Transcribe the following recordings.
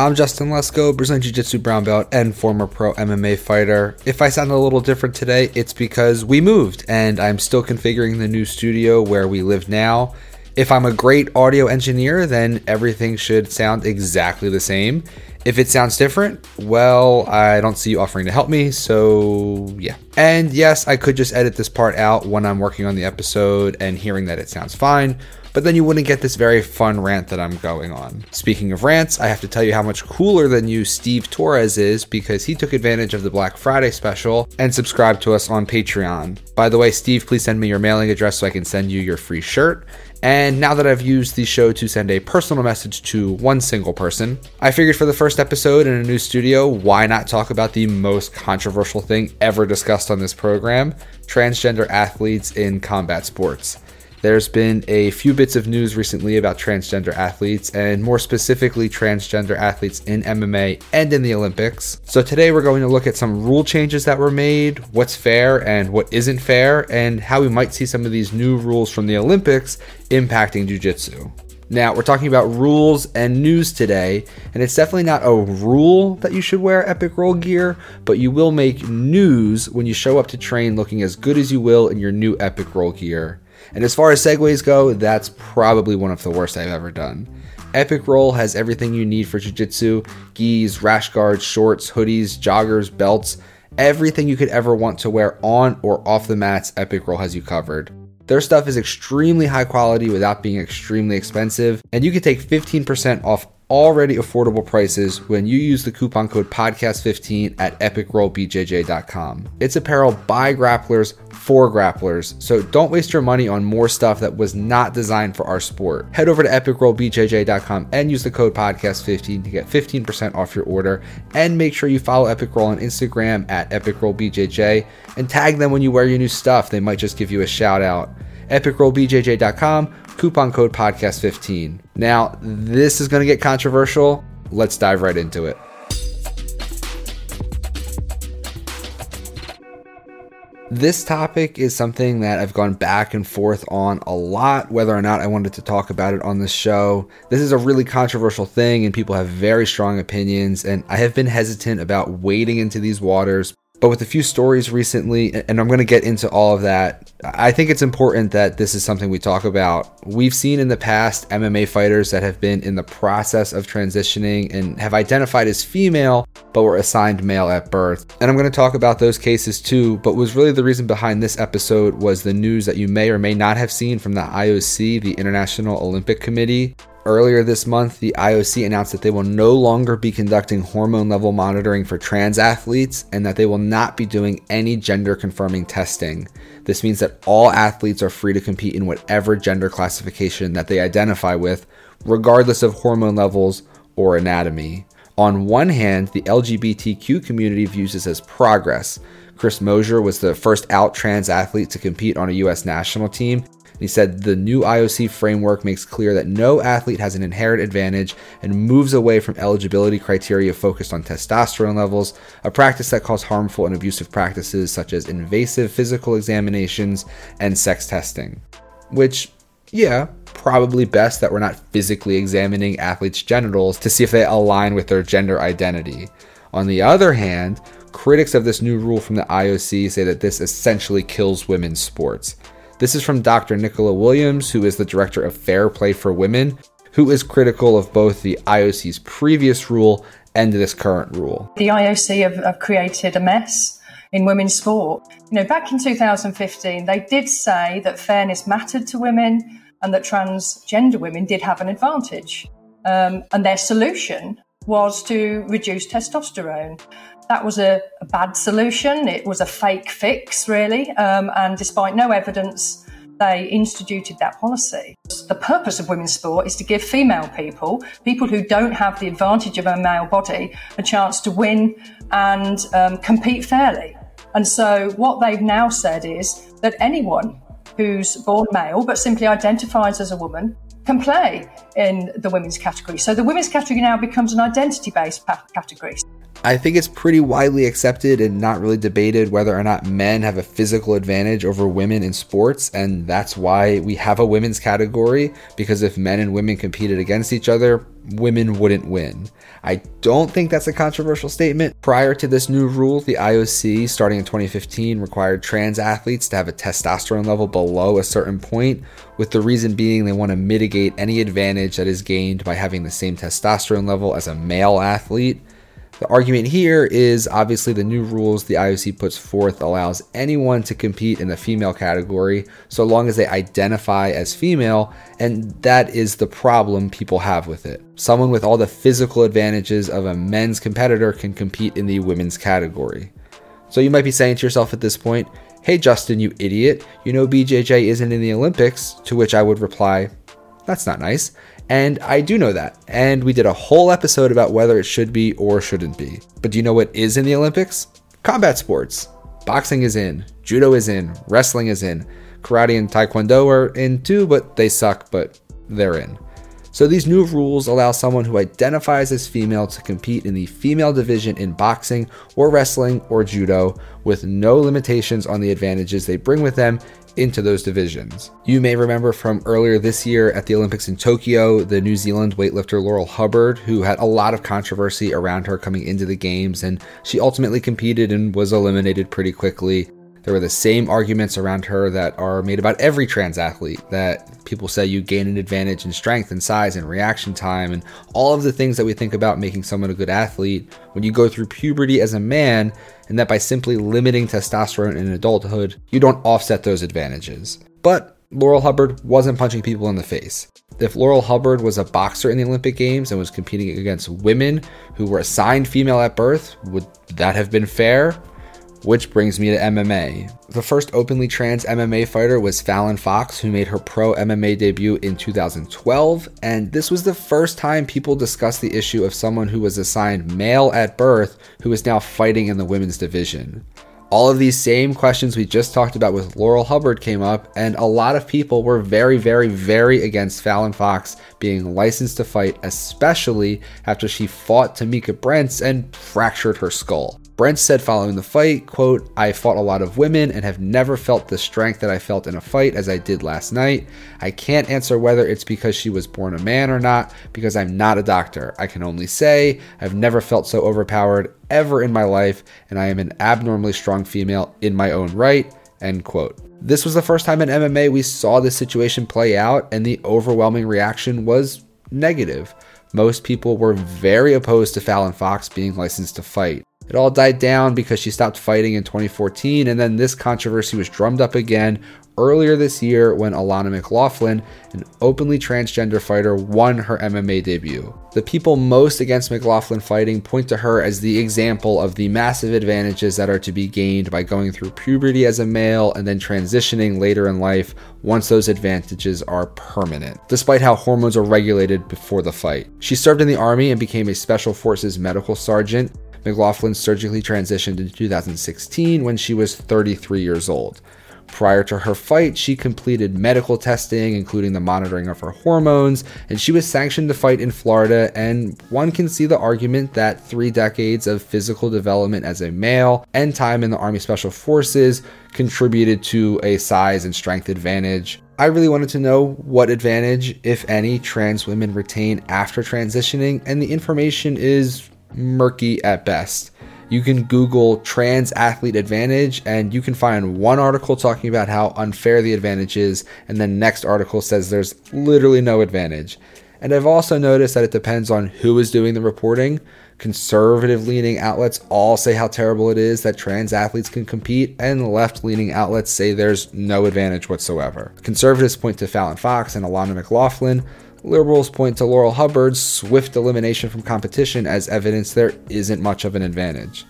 I'm Justin Lesko, Brazilian Jiu Jitsu brown belt and former pro MMA fighter. If I sound a little different today, it's because we moved and I'm still configuring the new studio where we live now. If I'm a great audio engineer, then everything should sound exactly the same. If it sounds different, well, I don't see you offering to help me, so yeah. And yes, I could just edit this part out when I'm working on the episode and hearing that it sounds fine, but then you wouldn't get this very fun rant that I'm going on. Speaking of rants, I have to tell you how much cooler than you Steve Torres is because he took advantage of the Black Friday special and subscribed to us on Patreon. By the way, Steve, please send me your mailing address so I can send you your free shirt. And now that I've used the show to send a personal message to one single person, I figured for the first episode in a new studio, why not talk about the most controversial thing ever discussed on this program transgender athletes in combat sports. There's been a few bits of news recently about transgender athletes, and more specifically, transgender athletes in MMA and in the Olympics. So, today we're going to look at some rule changes that were made, what's fair and what isn't fair, and how we might see some of these new rules from the Olympics impacting Jiu Jitsu. Now, we're talking about rules and news today, and it's definitely not a rule that you should wear Epic Roll gear, but you will make news when you show up to train looking as good as you will in your new Epic Roll gear. And as far as segues go, that's probably one of the worst I've ever done. Epic Roll has everything you need for jiu-jitsu, gis, rash guards, shorts, hoodies, joggers, belts, everything you could ever want to wear on or off the mats, Epic Roll has you covered. Their stuff is extremely high quality without being extremely expensive, and you can take 15% off already affordable prices when you use the coupon code podcast15 at epicrollbjj.com. It's apparel by grapplers for grapplers, so don't waste your money on more stuff that was not designed for our sport. Head over to epicrollbjj.com and use the code podcast15 to get 15% off your order and make sure you follow Epic Roll on Instagram at epicrollbjj and tag them when you wear your new stuff. They might just give you a shout out. epicrollbjj.com coupon code podcast15. Now, this is going to get controversial. Let's dive right into it. This topic is something that I've gone back and forth on a lot, whether or not I wanted to talk about it on this show. This is a really controversial thing, and people have very strong opinions, and I have been hesitant about wading into these waters but with a few stories recently, and I'm going to get into all of that, I think it's important that this is something we talk about. We've seen in the past MMA fighters that have been in the process of transitioning and have identified as female, but were assigned male at birth. And I'm going to talk about those cases too, but was really the reason behind this episode was the news that you may or may not have seen from the IOC, the International Olympic Committee, Earlier this month, the IOC announced that they will no longer be conducting hormone level monitoring for trans athletes and that they will not be doing any gender confirming testing. This means that all athletes are free to compete in whatever gender classification that they identify with, regardless of hormone levels or anatomy. On one hand, the LGBTQ community views this as progress. Chris Mosier was the first out trans athlete to compete on a US national team, he said the new IOC framework makes clear that no athlete has an inherent advantage and moves away from eligibility criteria focused on testosterone levels, a practice that calls harmful and abusive practices such as invasive physical examinations and sex testing. Which, yeah, probably best that we're not physically examining athletes' genitals to see if they align with their gender identity. On the other hand, critics of this new rule from the IOC say that this essentially kills women's sports. This is from Dr. Nicola Williams, who is the director of Fair Play for Women, who is critical of both the IOC's previous rule and this current rule. The IOC have, have created a mess in women's sport. You know, back in 2015, they did say that fairness mattered to women and that transgender women did have an advantage. Um, and their solution was to reduce testosterone. That was a, a bad solution. It was a fake fix, really. Um, and despite no evidence, they instituted that policy. The purpose of women's sport is to give female people, people who don't have the advantage of a male body, a chance to win and um, compete fairly. And so, what they've now said is that anyone who's born male but simply identifies as a woman can play in the women's category. So, the women's category now becomes an identity based category. I think it's pretty widely accepted and not really debated whether or not men have a physical advantage over women in sports, and that's why we have a women's category because if men and women competed against each other, women wouldn't win. I don't think that's a controversial statement. Prior to this new rule, the IOC, starting in 2015, required trans athletes to have a testosterone level below a certain point, with the reason being they want to mitigate any advantage that is gained by having the same testosterone level as a male athlete. The argument here is obviously the new rules the IOC puts forth allows anyone to compete in the female category so long as they identify as female, and that is the problem people have with it. Someone with all the physical advantages of a men's competitor can compete in the women's category. So you might be saying to yourself at this point, Hey Justin, you idiot, you know BJJ isn't in the Olympics, to which I would reply, That's not nice. And I do know that. And we did a whole episode about whether it should be or shouldn't be. But do you know what is in the Olympics? Combat sports. Boxing is in, judo is in, wrestling is in, karate and taekwondo are in too, but they suck, but they're in. So these new rules allow someone who identifies as female to compete in the female division in boxing or wrestling or judo with no limitations on the advantages they bring with them into those divisions. You may remember from earlier this year at the Olympics in Tokyo, the New Zealand weightlifter Laurel Hubbard, who had a lot of controversy around her coming into the games, and she ultimately competed and was eliminated pretty quickly. There were the same arguments around her that are made about every trans athlete that people say you gain an advantage in strength and size and reaction time and all of the things that we think about making someone a good athlete when you go through puberty as a man, and that by simply limiting testosterone in adulthood, you don't offset those advantages. But Laurel Hubbard wasn't punching people in the face. If Laurel Hubbard was a boxer in the Olympic Games and was competing against women who were assigned female at birth, would that have been fair? Which brings me to MMA. The first openly trans MMA fighter was Fallon Fox, who made her pro MMA debut in 2012, and this was the first time people discussed the issue of someone who was assigned male at birth who is now fighting in the women's division. All of these same questions we just talked about with Laurel Hubbard came up, and a lot of people were very, very, very against Fallon Fox being licensed to fight, especially after she fought Tamikka Brents and fractured her skull. Brent said following the fight, quote, I fought a lot of women and have never felt the strength that I felt in a fight as I did last night. I can't answer whether it's because she was born a man or not, because I'm not a doctor. I can only say I've never felt so overpowered ever in my life, and I am an abnormally strong female in my own right, end quote. This was the first time in MMA we saw this situation play out, and the overwhelming reaction was negative. Most people were very opposed to Fallon Fox being licensed to fight. It all died down because she stopped fighting in 2014, and then this controversy was drummed up again earlier this year when Alana McLaughlin, an openly transgender fighter, won her MMA debut. The people most against McLaughlin fighting point to her as the example of the massive advantages that are to be gained by going through puberty as a male and then transitioning later in life once those advantages are permanent, despite how hormones are regulated before the fight. She served in the Army and became a Special Forces medical sergeant. McLaughlin surgically transitioned in 2016 when she was 33 years old. Prior to her fight, she completed medical testing, including the monitoring of her hormones, and she was sanctioned to fight in Florida. And one can see the argument that three decades of physical development as a male and time in the Army Special Forces contributed to a size and strength advantage. I really wanted to know what advantage, if any, trans women retain after transitioning, and the information is murky at best. You can Google trans athlete advantage and you can find one article talking about how unfair the advantage is, and then next article says there's literally no advantage. And I've also noticed that it depends on who is doing the reporting. Conservative leaning outlets all say how terrible it is that trans athletes can compete, and left leaning outlets say there's no advantage whatsoever. Conservatives point to Fallon Fox and Alana McLaughlin. Liberals point to Laurel Hubbard's swift elimination from competition as evidence there isn't much of an advantage.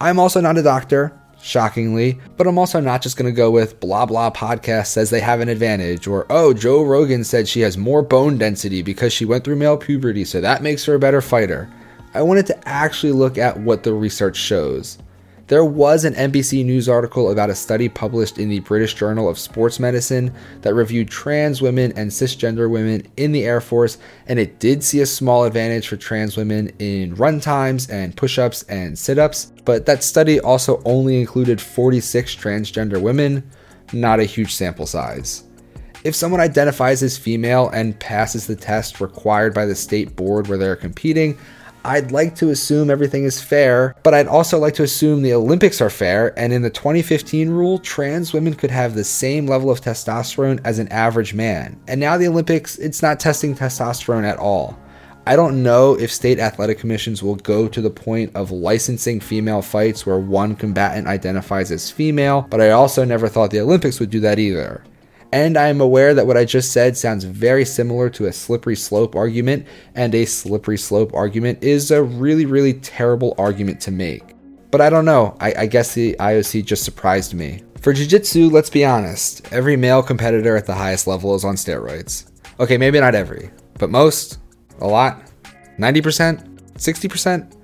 I'm also not a doctor, shockingly, but I'm also not just going to go with blah blah podcast says they have an advantage, or oh, Joe Rogan said she has more bone density because she went through male puberty, so that makes her a better fighter. I wanted to actually look at what the research shows. There was an NBC News article about a study published in the British Journal of Sports Medicine that reviewed trans women and cisgender women in the Air Force, and it did see a small advantage for trans women in run times and push ups and sit ups. But that study also only included 46 transgender women, not a huge sample size. If someone identifies as female and passes the test required by the state board where they're competing, I'd like to assume everything is fair, but I'd also like to assume the Olympics are fair, and in the 2015 rule, trans women could have the same level of testosterone as an average man. And now the Olympics, it's not testing testosterone at all. I don't know if state athletic commissions will go to the point of licensing female fights where one combatant identifies as female, but I also never thought the Olympics would do that either. And I am aware that what I just said sounds very similar to a slippery slope argument, and a slippery slope argument is a really, really terrible argument to make. But I don't know, I, I guess the IOC just surprised me. For Jiu Jitsu, let's be honest, every male competitor at the highest level is on steroids. Okay, maybe not every, but most, a lot, 90%, 60%.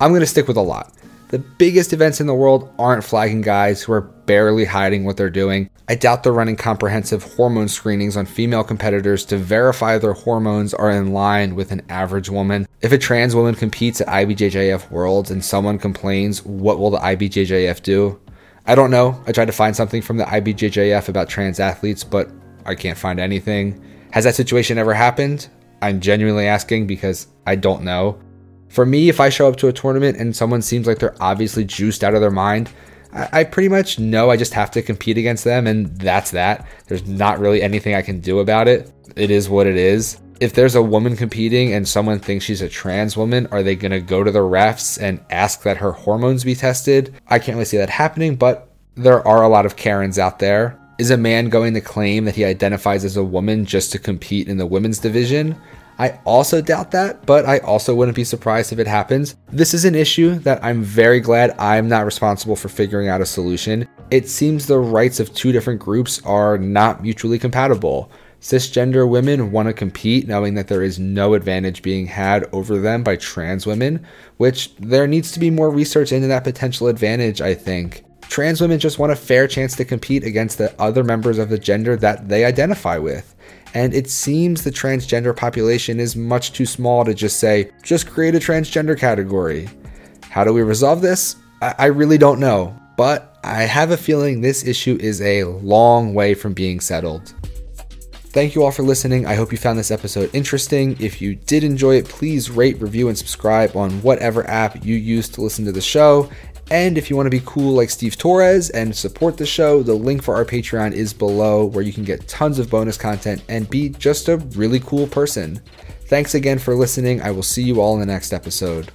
I'm gonna stick with a lot. The biggest events in the world aren't flagging guys who are barely hiding what they're doing. I doubt they're running comprehensive hormone screenings on female competitors to verify their hormones are in line with an average woman. If a trans woman competes at IBJJF Worlds and someone complains, what will the IBJJF do? I don't know. I tried to find something from the IBJJF about trans athletes, but I can't find anything. Has that situation ever happened? I'm genuinely asking because I don't know. For me, if I show up to a tournament and someone seems like they're obviously juiced out of their mind, I, I pretty much know I just have to compete against them, and that's that. There's not really anything I can do about it. It is what it is. If there's a woman competing and someone thinks she's a trans woman, are they going to go to the refs and ask that her hormones be tested? I can't really see that happening, but there are a lot of Karens out there. Is a man going to claim that he identifies as a woman just to compete in the women's division? I also doubt that, but I also wouldn't be surprised if it happens. This is an issue that I'm very glad I'm not responsible for figuring out a solution. It seems the rights of two different groups are not mutually compatible. Cisgender women want to compete knowing that there is no advantage being had over them by trans women, which there needs to be more research into that potential advantage, I think. Trans women just want a fair chance to compete against the other members of the gender that they identify with. And it seems the transgender population is much too small to just say, just create a transgender category. How do we resolve this? I, I really don't know, but I have a feeling this issue is a long way from being settled. Thank you all for listening. I hope you found this episode interesting. If you did enjoy it, please rate, review, and subscribe on whatever app you use to listen to the show. And if you want to be cool like Steve Torres and support the show, the link for our Patreon is below where you can get tons of bonus content and be just a really cool person. Thanks again for listening. I will see you all in the next episode.